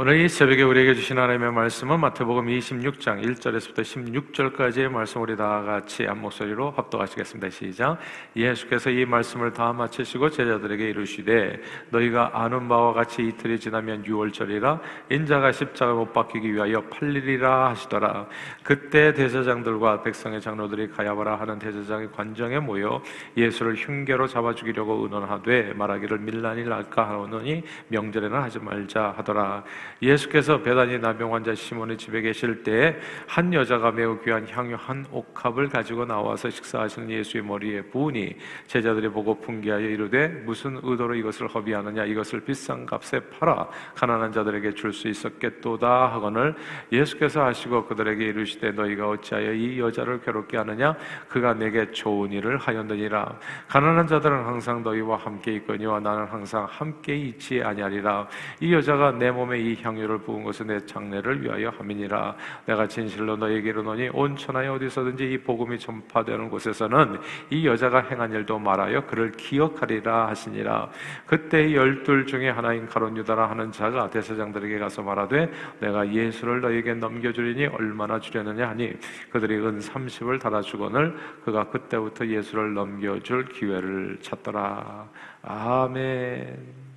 오늘 이 새벽에 우리에게 주신 하나님의 말씀은 마태복음 26장 1절에서부터 16절까지의 말씀 우리 다 같이 한 목소리로 합독하시겠습니다. 시작. 예수께서 이 말씀을 다 마치시고 제자들에게 이르시되 너희가 아는 바와 같이 이틀이 지나면 유월절이라 인자가 십자가 못 박히기 위하여 팔리리라 하시더라. 그때 대제장들과 백성의 장로들이 가야바라 하는 대제장의 관정에 모여 예수를 흉계로 잡아 죽이려고 의논하되 말하기를 밀란이 날까 하오니 명절에는 하지 말자 하더라. 예수께서 베다니 나병 환자 시몬의 집에 계실 때에 한 여자가 매우 귀한 향유 한 옥합을 가지고 나와서 식사하시는 예수의 머리에 부으니 제자들이 보고 풍기하여 이르되 무슨 의도로 이것을 허비하느냐? 이것을 비싼 값에 팔아 가난한 자들에게 줄 수 있었겠도다 하거늘 예수께서 하시고 그들에게 이르시되 너희가 어찌하여 이 여자를 괴롭게 하느냐? 그가 내게 좋은 일을 하였느니라. 가난한 자들은 항상 너희와 함께 있거니와 나는 항상 함께 있지 아니하리라. 이 여자가 내 몸에 이 향유를 부은 것은 내 장례를 위하여 함이니라. 내가 진실로 너에게 이르노니 온 천하에 어디서든지 이 복음이 전파되는 곳에서는 이 여자가 행한 일도 말하여 그를 기억하리라 하시니라. 그때 열둘 중에 하나인 가론 유다라 하는 자가 대사장들에게 가서 말하되 내가 예수를 너에게 넘겨주리니 얼마나 주려느냐 하니 그들이 은 30을 달아주거늘 그가 그때부터 예수를 넘겨줄 기회를 찾더라. 아멘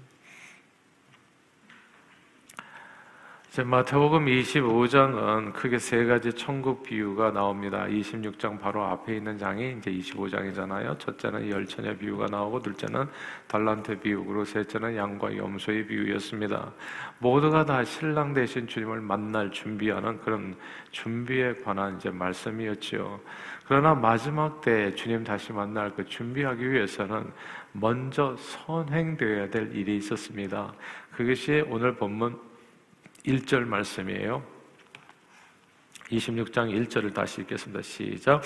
이제 마태복음 25장은 크게 세 가지 천국 비유가 나옵니다. 26장 바로 앞에 있는 장이 이제 25장이잖아요. 첫째는 열처녀 비유가 나오고 둘째는 달란트 비유로 셋째는 양과 염소의 비유였습니다. 모두가 다 신랑 대신 주님을 만날 준비하는 그런 준비에 관한 이제 말씀이었지요. 그러나 마지막 때 주님 다시 만날 그 준비하기 위해서는 먼저 선행되어야 될 일이 있었습니다. 그것이 오늘 본문 1절 말씀이에요. 26장 1절을 다시 읽겠습니다. 시작.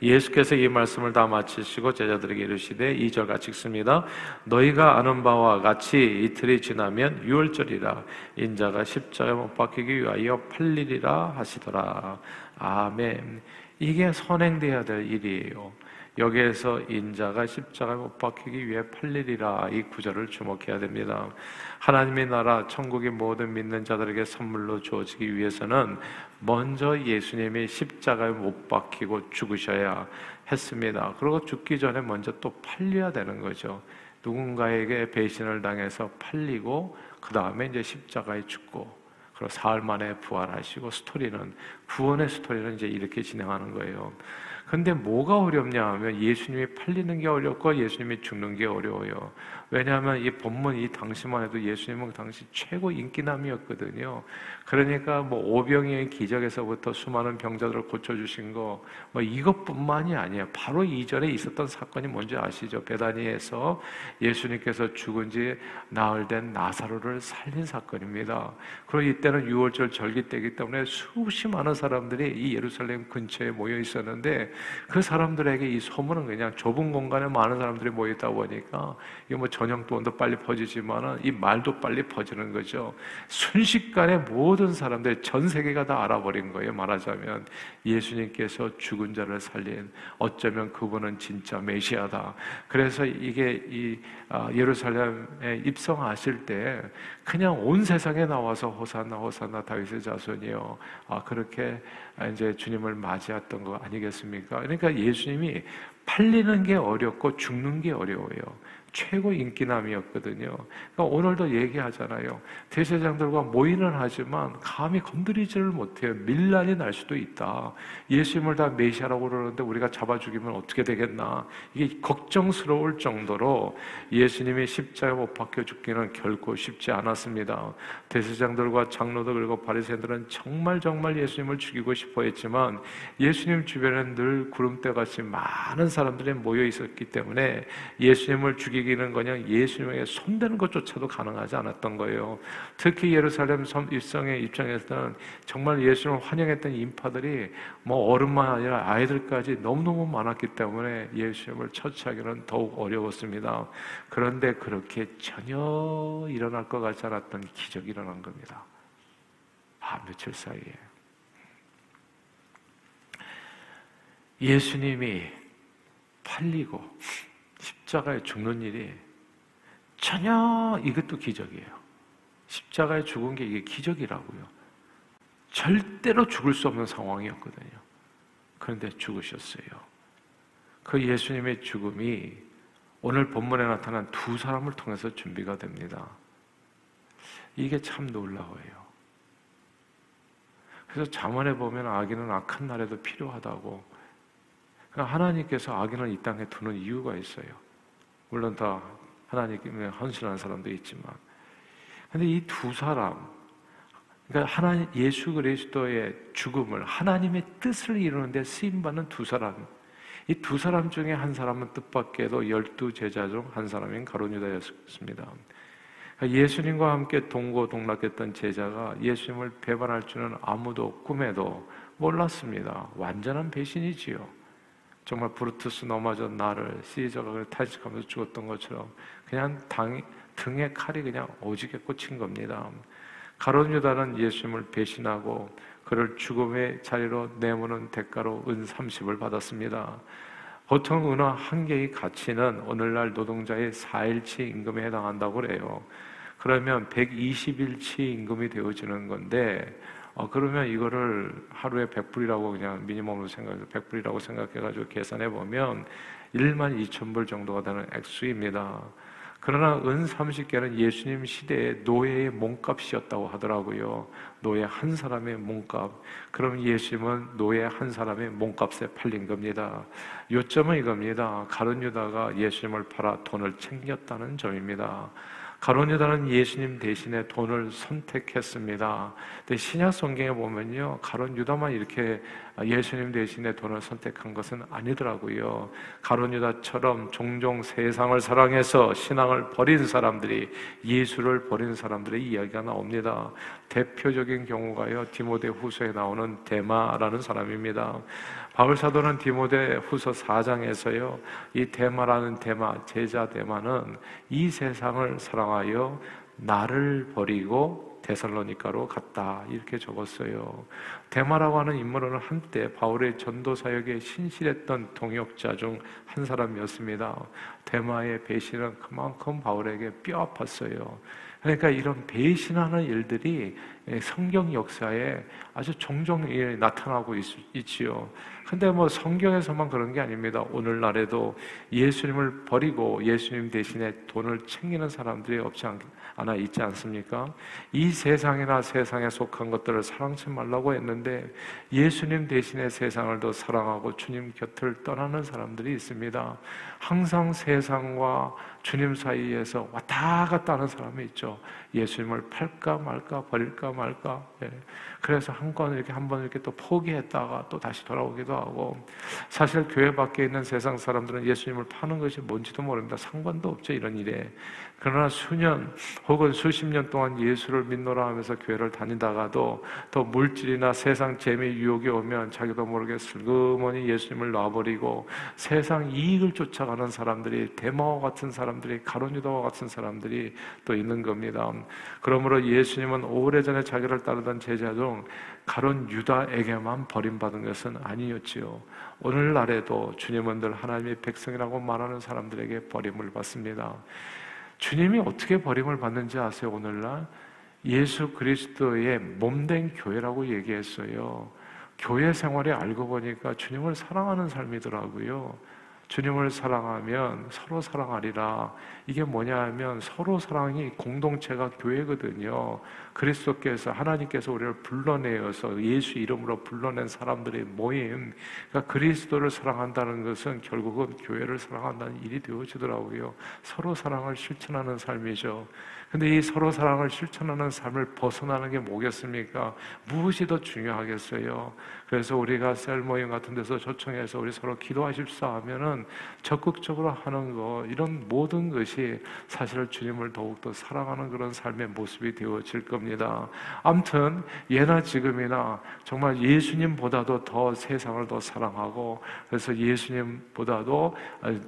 예수께서 이 말씀을 다 마치시고 제자들에게 이르시되 2절 같이 읽습니다. 너희가 아는 바와 같이 이틀이 지나면 유월절이라 인자가 십자가에 못 박히기 위하여 팔리리라 하시더라. 아멘. 이게 선행돼야 될 일이에요. 여기에서 인자가 십자가에 못 박히기 위해 팔리리라 이 구절을 주목해야 됩니다. 하나님의 나라 천국의 모든 믿는 자들에게 선물로 주어지기 위해서는 먼저 예수님이 십자가에 못 박히고 죽으셔야 했습니다. 그리고 죽기 전에 먼저 또 팔려야 되는 거죠. 누군가에게 배신을 당해서 팔리고 그 다음에 이제 십자가에 죽고 그리고 사흘 만에 부활하시고 스토리는 구원의 스토리는 이제 이렇게 진행하는 거예요. 근데 뭐가 어렵냐 하면 예수님이 팔리는 게 어렵고 예수님이 죽는 게 어려워요. 왜냐하면 이 본문 이 당시만 해도 예수님은 그 당시 최고 인기남이었거든요. 그러니까 뭐 오병이의 기적에서부터 수많은 병자들을 고쳐주신 거, 뭐 이것뿐만이 아니에요. 바로 이전에 있었던 사건이 뭔지 아시죠? 베다니에서 예수님께서 죽은 지 나흘 된 나사로를 살린 사건입니다. 그리고 이때는 6월절 절기 때이기 때문에 수십 많은 사람들이 이 예루살렘 근처에 모여 있었는데 그 사람들에게 이 소문은 그냥 좁은 공간에 많은 사람들이 모여 있다 보니까 이거 뭐 전염병도 빨리 퍼지지만은 이 말도 빨리 퍼지는 거죠. 순식간에 모든 사람들 전 세계가 다 알아버린 거예요. 말하자면 예수님께서 죽은 자를 살린 어쩌면 그분은 진짜 메시아다. 그래서 이게 이 아, 예루살렘에 입성하실 때 그냥 온 세상에 나와서 호산나 호산나 다윗의 자손이요. 아 그렇게 이제 주님을 맞이했던 거 아니겠습니까? 그러니까 예수님이 팔리는 게 어렵고 죽는 게 어려워요. 최고 인기남이었거든요. 그러니까 오늘도 얘기하잖아요. 대세장들과 모인은 하지만 감히 건드리지를 못해요. 밀란이 날 수도 있다. 예수님을 다 메시아라고 그러는데 우리가 잡아 죽이면 어떻게 되겠나. 이게 걱정스러울 정도로 예수님이 십자가에 못 박혀 죽기는 결코 쉽지 않았습니다. 대세장들과 장로들 그리고 바리새인들은 정말 정말 예수님을 죽이고 싶어 했지만 예수님 주변에 늘 구름대같이 많은 사람들이 모여 있었기 때문에 예수님을 죽이 이기는 거냐 예수님에게 손대는 것조차도 가능하지 않았던 거예요. 특히 예루살렘 입성의 입장에서는 정말 예수님을 환영했던 인파들이 뭐 어른만 아니라 아이들까지 너무너무 많았기 때문에 예수님을 처치하기는 더욱 어려웠습니다. 그런데 그렇게 전혀 일어날 것 같지 않았던 기적이 일어난 겁니다. 아, 며칠 사이에. 예수님이 팔리고 십자가에 죽는 일이 전혀 이것도 기적이에요. 십자가에 죽은 게 이게 기적이라고요. 절대로 죽을 수 없는 상황이었거든요. 그런데 죽으셨어요. 그 예수님의 죽음이 오늘 본문에 나타난 두 사람을 통해서 준비가 됩니다. 이게 참 놀라워요. 그래서 잠언에 보면 아기는 악한 날에도 필요하다고. 그러니까 하나님께서 아기는 이 땅에 두는 이유가 있어요. 물론 다 하나님께 헌신하는 사람도 있지만. 근데 이 두 사람, 그러니까 하나님 예수 그리스도의 죽음을 하나님의 뜻을 이루는데 쓰임 받는 두 사람. 이 두 사람 중에 한 사람은 뜻밖에도 열두 제자 중 한 사람인 가론유다였습니다. 그러니까 예수님과 함께 동고동락했던 제자가 예수님을 배반할 줄은 아무도 꿈에도 몰랐습니다. 완전한 배신이지요. 정말 브루투스 넘어져 나를 시저가 탈식하면서 죽었던 것처럼 그냥 당, 등에 칼이 그냥 오지게 꽂힌 겁니다. 가론 유다는 예수님을 배신하고 그를 죽음의 자리로 내모는 대가로 은 30을 받았습니다. 보통 은화 한 개의 가치는 오늘날 노동자의 4일치 임금에 해당한다고 그래요. 그러면 120일치 임금이 되어지는 건데, 어, 그러면 이거를 하루에 100불이라고 그냥 미니멈으로 생각해서 100불이라고 생각해가지고 계산해 보면 1만 2천 불 정도가 되는 액수입니다. 그러나 은 30개는 예수님 시대의 노예의 몸값이었다고 하더라고요. 노예 한 사람의 몸값. 그럼 예수님은 노예 한 사람의 몸값에 팔린 겁니다. 요점은 이겁니다. 가룟 유다가 예수님을 팔아 돈을 챙겼다는 점입니다. 가론 유다는 예수님 대신에 돈을 선택했습니다. 근데 신약 성경에 보면요, 가론 유다만 이렇게 예수님 대신에 돈을 선택한 것은 아니더라고요. 가론 유다처럼 종종 세상을 사랑해서 신앙을 버린 사람들이 예수를 버린 사람들의 이야기가 나옵니다. 대표적인 경우가요, 디모데 후서에 나오는 데마라는 사람입니다. 바울 사도는 디모데 후서 4장에서요, 이 데마라는 데마, 제자 데마는 이 세상을 사랑하여 나를 버리고 데살로니카로 갔다 이렇게 적었어요. 데마라고 하는 인물은 한때 바울의 전도 사역에 신실했던 동역자 중 한 사람이었습니다. 데마의 배신은 그만큼 바울에게 뼈 아팠어요. 그러니까 이런 배신하는 일들이 성경 역사에 아주 종종 나타나고 있, 지요 근데 뭐 성경에서만 그런 게 아닙니다. 오늘날에도 예수님을 버리고 예수님 대신에 돈을 챙기는 사람들이 없지 않, 않아 있지 않습니까? 이 세상이나 세상에 속한 것들을 사랑치 말라고 했는데 예수님 대신에 세상을 더 사랑하고 주님 곁을 떠나는 사람들이 있습니다. 항상 세상과 주님 사이에서 왔다 갔다 하는 사람이 있죠. 예수님을 팔까 말까 버릴까 말까. 예. 그래서 한번 이렇게 한 번 이렇게 또 포기했다가 또 다시 돌아오기도 하고 사실 교회 밖에 있는 세상 사람들은 예수님을 파는 것이 뭔지도 모릅니다. 상관도 없죠 이런 일에. 그러나 수년 혹은 수십 년 동안 예수를 믿노라 하면서 교회를 다니다가도 또 물질이나 세상 재미 유혹이 오면 자기도 모르게 슬그머니 예수님을 놔버리고 세상 이익을 쫓아가는 사람들이 데마와 같은 사람들이 가론유다와 같은 사람들이 또 있는 겁니다. 그러므로 예수님은 오래전에 자기를 따르던 제자 중 가론 유다에게만 버림받은 것은 아니었지요. 오늘날에도 주님은 늘 하나님의 백성이라고 말하는 사람들에게 버림을 받습니다. 주님이 어떻게 버림을 받는지 아세요, 오늘날? 예수 그리스도의 몸된 교회라고 얘기했어요. 교회 생활에 알고 보니까 주님을 사랑하는 삶이더라고요. 주님을 사랑하면 서로 사랑하리라. 이게 뭐냐 하면 서로 사랑이 공동체가 교회거든요. 그리스도께서 하나님께서 우리를 불러내어서 예수 이름으로 불러낸 사람들의 모임. 그러니까 그리스도를 사랑한다는 것은 결국은 교회를 사랑한다는 일이 되어지더라고요. 서로 사랑을 실천하는 삶이죠. 근데 이 서로 사랑을 실천하는 삶을 벗어나는 게 뭐겠습니까? 무엇이 더 중요하겠어요? 그래서 우리가 셀 모임 같은 데서 초청해서 우리 서로 기도하십사 하면은 적극적으로 하는 거, 이런 모든 것이 사실 주님을 더욱더 사랑하는 그런 삶의 모습이 되어질 겁니다. 암튼, 예나 지금이나 정말 예수님보다도 더 세상을 더 사랑하고, 그래서 예수님보다도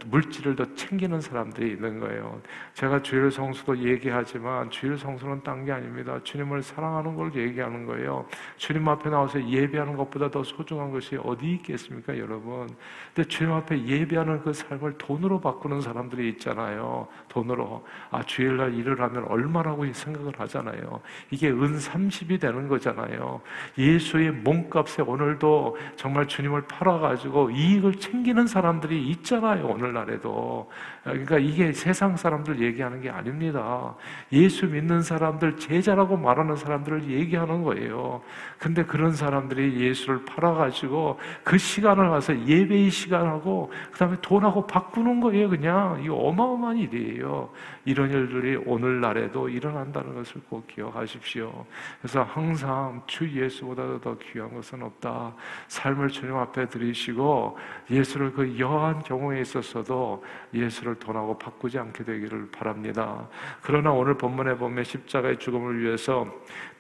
물질을 더 챙기는 사람들이 있는 거예요. 제가 주일 성수도 얘기하지 얘기하지만 주일 성수는 딴 게 아닙니다. 주님을 사랑하는 걸 얘기하는 거예요. 주님 앞에 나와서 예배하는 것보다 더 소중한 것이 어디 있겠습니까, 여러분? 근데 주님 앞에 예배하는 그 삶을 돈으로 바꾸는 사람들이 있잖아요. 돈으로. 아, 주일날 일을 하면 얼마라고 생각을 하잖아요. 이게 은 30이 되는 거잖아요. 예수의 몸값에 오늘도 정말 주님을 팔아가지고 이익을 챙기는 사람들이 있잖아요. 오늘날에도. 그러니까 이게 세상 사람들 얘기하는 게 아닙니다. 예수 믿는 사람들, 제자라고 말하는 사람들을 얘기하는 거예요. 근데 그런 사람들이 예수를 팔아가지고 그 시간을 와서 예배의 시간하고 그 다음에 돈하고 바꾸는 거예요. 그냥. 이거 어마어마한 일이에요. 이런 일들이 오늘날에도 일어난다는 것을 꼭 기억하십시오. 그래서 항상 주 예수보다 더 귀한 것은 없다. 삶을 주님 앞에 드리시고 예수를 그 여한 경우에 있어서도 예수를 돈하고 바꾸지 않게 되기를 바랍니다. 그러나 오늘 본문에 보면 십자가의 죽음을 위해서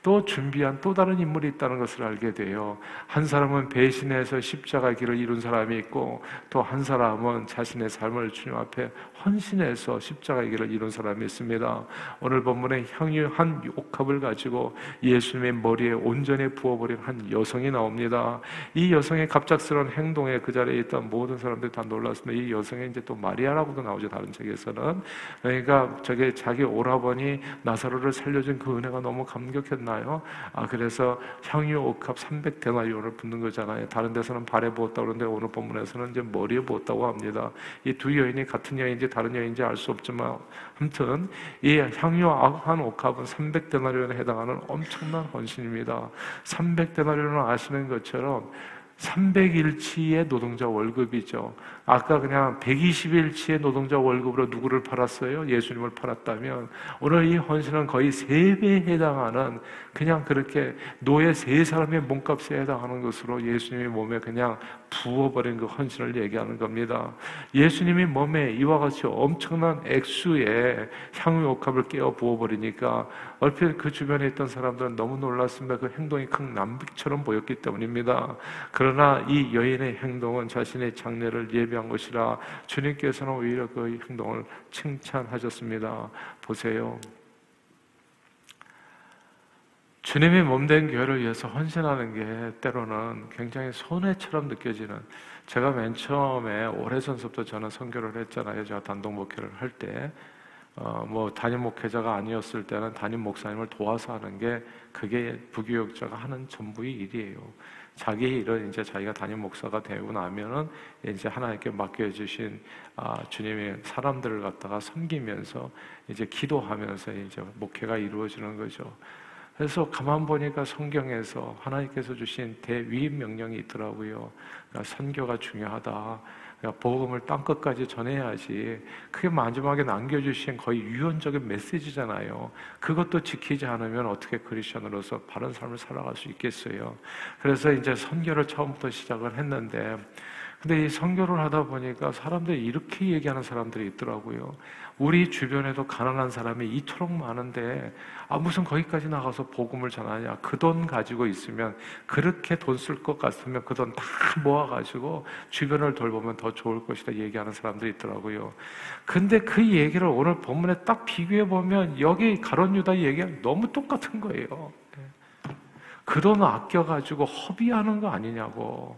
또 준비한 또 다른 인물이 있다는 것을 알게 돼요. 한 사람은 배신해서 십자가 길을 이룬 사람이 있고 또 한 사람은 자신의 삶을 주님 앞에 헌신해서 십자가의 길을 이룬 사람이 있습니다. 오늘 본문에 향유 한 옥합을 가지고 예수님의 머리에 온전히 부어버린 한 여성이 나옵니다. 이 여성의 갑작스러운 행동에 그 자리에 있던 모든 사람들이 다 놀랐습니다. 이 여성이 이제 또 마리아라고도 나오죠. 다른 책에서는. 그러니까 저게 자기 오라버니 나사로를 살려준 그 은혜가 너무 감격했나 요? 아, 그래서 향유 옥합 300데나리온을 붓는 거잖아요. 다른 데서는 발에 부었다고 그러는데 오늘 본문에서는 이제 머리에 부었다고 합니다. 이 두 여인이 같은 여인인지 다른 여인인지 알 수 없지만 아무튼 이 향유 한 옥합은 300데나리온에 해당하는 엄청난 헌신입니다. 300데나리온을 아시는 것처럼 300일치의 노동자 월급이죠. 아까 그냥 120일치의 노동자 월급으로 누구를 팔았어요? 예수님을 팔았다면 오늘 이 헌신은 거의 3배에 해당하는 그냥 그렇게 노예 세 사람의 몸값에 해당하는 것으로 예수님의 몸에 그냥 부어버린 그 헌신을 얘기하는 겁니다. 예수님이 몸에 이와 같이 엄청난 액수의 향유 옥합을 깨어 부어버리니까 얼핏 그 주변에 있던 사람들은 너무 놀랐습니다. 그 행동이 큰 남북처럼 보였기 때문입니다. 그러나 이 여인의 행동은 자신의 장례를 예배한 것이라 주님께서는 오히려 그 행동을 칭찬하셨습니다. 보세요. 주님이 몸된 교회를 위해서 헌신하는 게 때로는 굉장히 손해처럼 느껴지는 제가 맨 처음에 오래전부터 저는 선교를 했잖아요. 제가 단독 목회를 할 때. 어, 뭐 담임 목회자가 아니었을 때는 담임 목사님을 도와서 하는 게 그게 부교육자가 하는 전부의 일이에요. 자기 일은 이제 자기가 담임 목사가 되고 나면은 이제 하나님께 맡겨주신 아, 주님의 사람들을 갖다가 섬기면서 이제 기도하면서 이제 목회가 이루어지는 거죠. 그래서 가만 보니까 성경에서 하나님께서 주신 대위임 명령이 있더라고요. 그러니까 선교가 중요하다. 그러니까 복음을 땅 끝까지 전해야지. 그게 마지막에 남겨주신 거의 유언적인 메시지잖아요. 그것도 지키지 않으면 어떻게 크리스천으로서 바른 삶을 살아갈 수 있겠어요. 그래서 이제 선교를 처음부터 시작을 했는데, 근데 이 선교를 하다 보니까 사람들이 이렇게 얘기하는 사람들이 있더라고요. 우리 주변에도 가난한 사람이 이토록 많은데 아 무슨 거기까지 나가서 복음을 전하냐? 그 돈 가지고 있으면 그렇게 돈 쓸 것 같으면 그 돈 다 모아가지고 주변을 돌보면 더 좋을 것이다 얘기하는 사람들이 있더라고요. 근데 그 얘기를 오늘 본문에 딱 비교해 보면 여기 가론 유다 얘기가 너무 똑같은 거예요. 그 돈 아껴가지고 허비하는 거 아니냐고.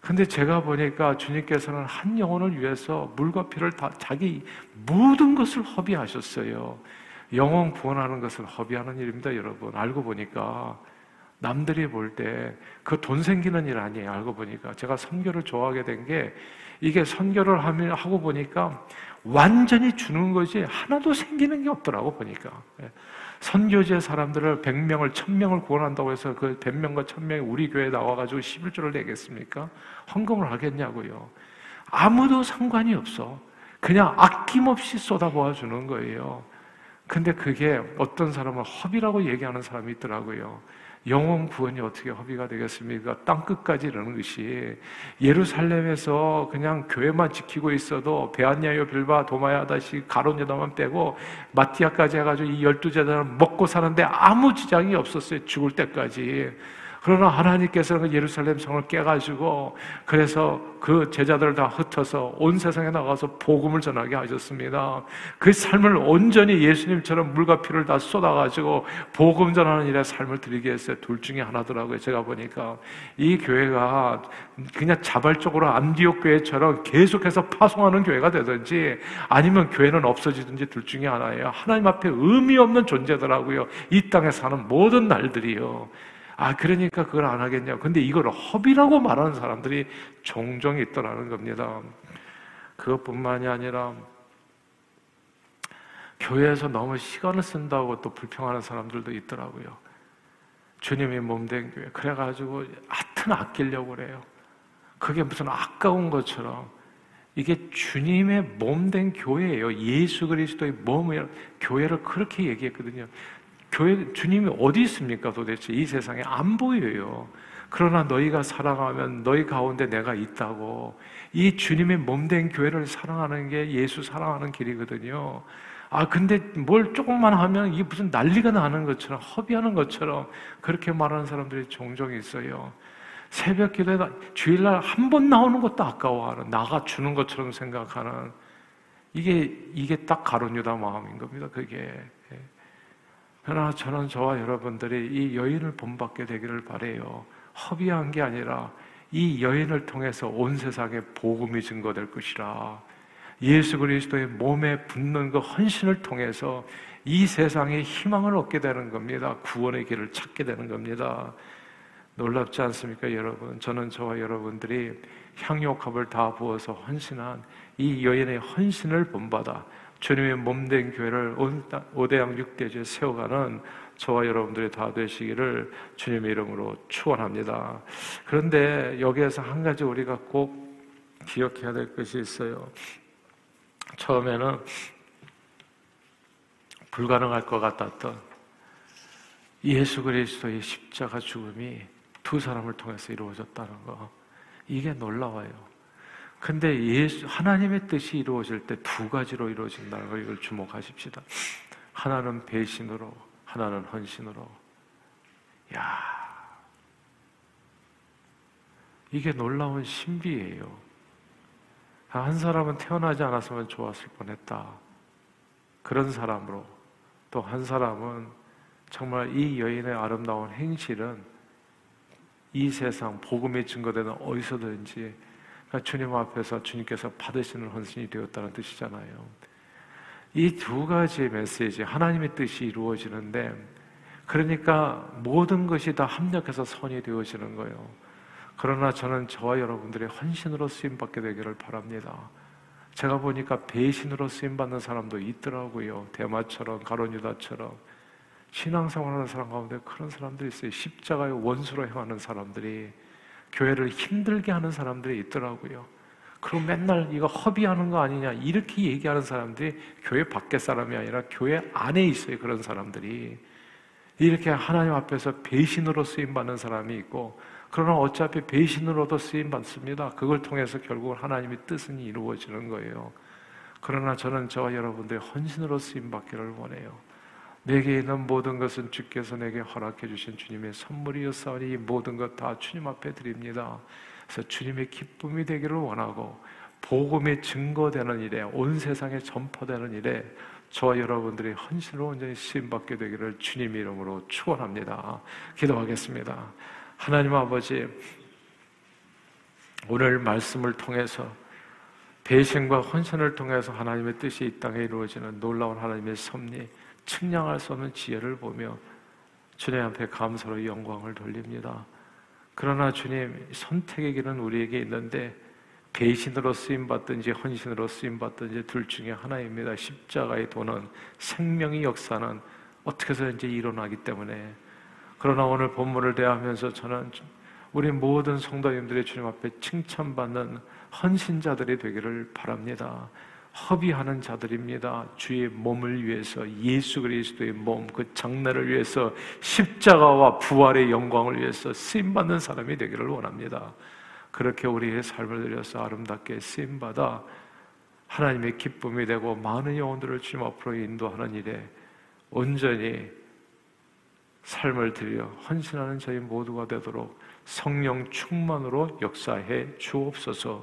근데 제가 보니까 주님께서는 한 영혼을 위해서 물과 피를 다 자기 모든 것을 허비하셨어요. 영혼 구원하는 것은 허비하는 일입니다, 여러분. 알고 보니까 남들이 볼 때 그 돈 생기는 일 아니에요. 알고 보니까 제가 선교를 좋아하게 된 게 이게 선교를 하면 하고 보니까 완전히 주는 것이 하나도 생기는 게 없더라고 보니까. 예. 선교제 사람들을 100명을 1000명을 구원한다고 해서 그 100명과 1000명이 우리 교회에 나와 가지고 11조를 내겠습니까? 헌금을 하겠냐고요. 아무도 상관이 없어. 그냥 아낌없이 쏟아부어 주는 거예요. 근데 그게 어떤 사람은 허비라고 얘기하는 사람이 있더라고요. 영혼 구원이 어떻게 허비가 되겠습니까? 땅 끝까지 이러는 것이 예루살렘에서 그냥 교회만 지키고 있어도 베안야요 빌바 도마야 다시 가론 여다만 빼고 마티아까지 해가지고 이 열두 제단을 먹고 사는데 아무 지장이 없었어요. 죽을 때까지. 그러나 하나님께서는 그 예루살렘 성을 깨가지고 그래서 그 제자들을 다 흩어서 온 세상에 나가서 복음을 전하게 하셨습니다. 그 삶을 온전히 예수님처럼 물과 피를 다 쏟아가지고 복음 전하는 일에 삶을 드리게 했어요. 둘 중에 하나더라고요. 제가 보니까 이 교회가 그냥 자발적으로 안디옥 교회처럼 계속해서 파송하는 교회가 되든지 아니면 교회는 없어지든지 둘 중에 하나예요. 하나님 앞에 의미 없는 존재더라고요. 이 땅에 사는 모든 날들이요. 아, 그러니까 그걸 안 하겠냐. 근데 이걸 허비라고 말하는 사람들이 종종 있더라는 겁니다. 그것뿐만이 아니라 교회에서 너무 시간을 쓴다고 또 불평하는 사람들도 있더라고요. 주님이 몸된 교회. 그래가지고 하여튼 아끼려고 그래요. 그게 무슨 아까운 것처럼 이게 주님의 몸 된 교회예요. 예수 그리스도의 몸을 교회를 그렇게 얘기했거든요. 교회 주님이 어디 있습니까 도대체 이 세상에 안 보여요. 그러나 너희가 사랑하면 너희 가운데 내가 있다고 이 주님의 몸된 교회를 사랑하는 게 예수 사랑하는 길이거든요. 아 근데 뭘 조금만 하면 이게 무슨 난리가 나는 것처럼 허비하는 것처럼 그렇게 말하는 사람들이 종종 있어요. 새벽 기도에 주일날 한 번 나오는 것도 아까워하는 나가 주는 것처럼 생각하는 이게 이게 딱 가론 유다 마음인 겁니다. 그게 그러나 저는 저와 여러분들이 이 여인을 본받게 되기를 바래요. 허비한 게 아니라 이 여인을 통해서 온 세상에 복음이 증거될 것이라. 예수 그리스도의 몸에 붙는 그 헌신을 통해서 이 세상에 희망을 얻게 되는 겁니다. 구원의 길을 찾게 되는 겁니다. 놀랍지 않습니까, 여러분? 저는 저와 여러분들이 향유옥합을 다 부어서 헌신한 이 여인의 헌신을 본받아 주님의 몸된 교회를 오대양 육대주에 세워가는 저와 여러분들이 다 되시기를 주님의 이름으로 축원합니다. 그런데 여기에서 한 가지 우리가 꼭 기억해야 될 것이 있어요. 처음에는 불가능할 것 같았던 예수 그리스도의 십자가 죽음이 두 사람을 통해서 이루어졌다는 거. 이게 놀라워요. 근데 예수, 하나님의 뜻이 이루어질 때 두 가지로 이루어진다는 걸 이걸 주목하십시다. 하나는 배신으로, 하나는 헌신으로. 야 이게 놀라운 신비예요. 한 사람은 태어나지 않았으면 좋았을 뻔했다. 그런 사람으로 또 한 사람은 정말 이 여인의 아름다운 행실은 이 세상 복음의 증거되는 어디서든지 그러니까 주님 앞에서 주님께서 받으시는 헌신이 되었다는 뜻이잖아요. 이 두 가지 메시지, 하나님의 뜻이 이루어지는데, 그러니까 모든 것이 다 합력해서 선이 되어지는 거예요. 그러나 저는 저와 여러분들의 헌신으로 쓰임받게 되기를 바랍니다. 제가 보니까 배신으로 쓰임받는 사람도 있더라고요. 대마처럼, 가론유다처럼. 신앙생활하는 사람 가운데 그런 사람들이 있어요. 십자가의 원수로 행하는 사람들이. 교회를 힘들게 하는 사람들이 있더라고요. 그리고 맨날 이거 허비하는 거 아니냐 이렇게 얘기하는 사람들이 교회 밖에 사람이 아니라 교회 안에 있어요. 그런 사람들이 이렇게 하나님 앞에서 배신으로 쓰임 받는 사람이 있고 그러나 어차피 배신으로도 쓰임 받습니다. 그걸 통해서 결국 하나님의 뜻은 이루어지는 거예요. 그러나 저는 저와 여러분들의 헌신으로 쓰임 받기를 원해요. 내게 있는 모든 것은 주께서 내게 허락해 주신 주님의 선물이었사오니 이 모든 것 다 주님 앞에 드립니다. 그래서 주님의 기쁨이 되기를 원하고 복음의 증거되는 일에 온 세상에 전파되는 일에 저와 여러분들이 헌신으로 온전히 쓰임받게 되기를 주님 이름으로 축원합니다. 기도하겠습니다. 하나님 아버지 오늘 말씀을 통해서 배신과 헌신을 통해서 하나님의 뜻이 이 땅에 이루어지는 놀라운 하나님의 섭리 측량할 수 없는 지혜를 보며 주님 앞에 감사로 영광을 돌립니다. 그러나 주님 선택의 길은 우리에게 있는데 배신으로 쓰임 받든지 헌신으로 쓰임 받든지 둘 중에 하나입니다. 십자가의 도는 생명의 역사는 어떻게 해서든지 일어나기 때문에 그러나 오늘 본문을 대하면서 저는 우리 모든 성도님들의 주님 앞에 칭찬받는 헌신자들이 되기를 바랍니다. 허비하는 자들입니다. 주의 몸을 위해서 예수 그리스도의 몸, 그 장례를 위해서 십자가와 부활의 영광을 위해서 쓰임 받는 사람이 되기를 원합니다. 그렇게 우리의 삶을 들여서 아름답게 쓰임 받아 하나님의 기쁨이 되고 많은 영혼들을 주님 앞으로 인도하는 일에 온전히 삶을 들여 헌신하는 저희 모두가 되도록 성령 충만으로 역사해 주옵소서.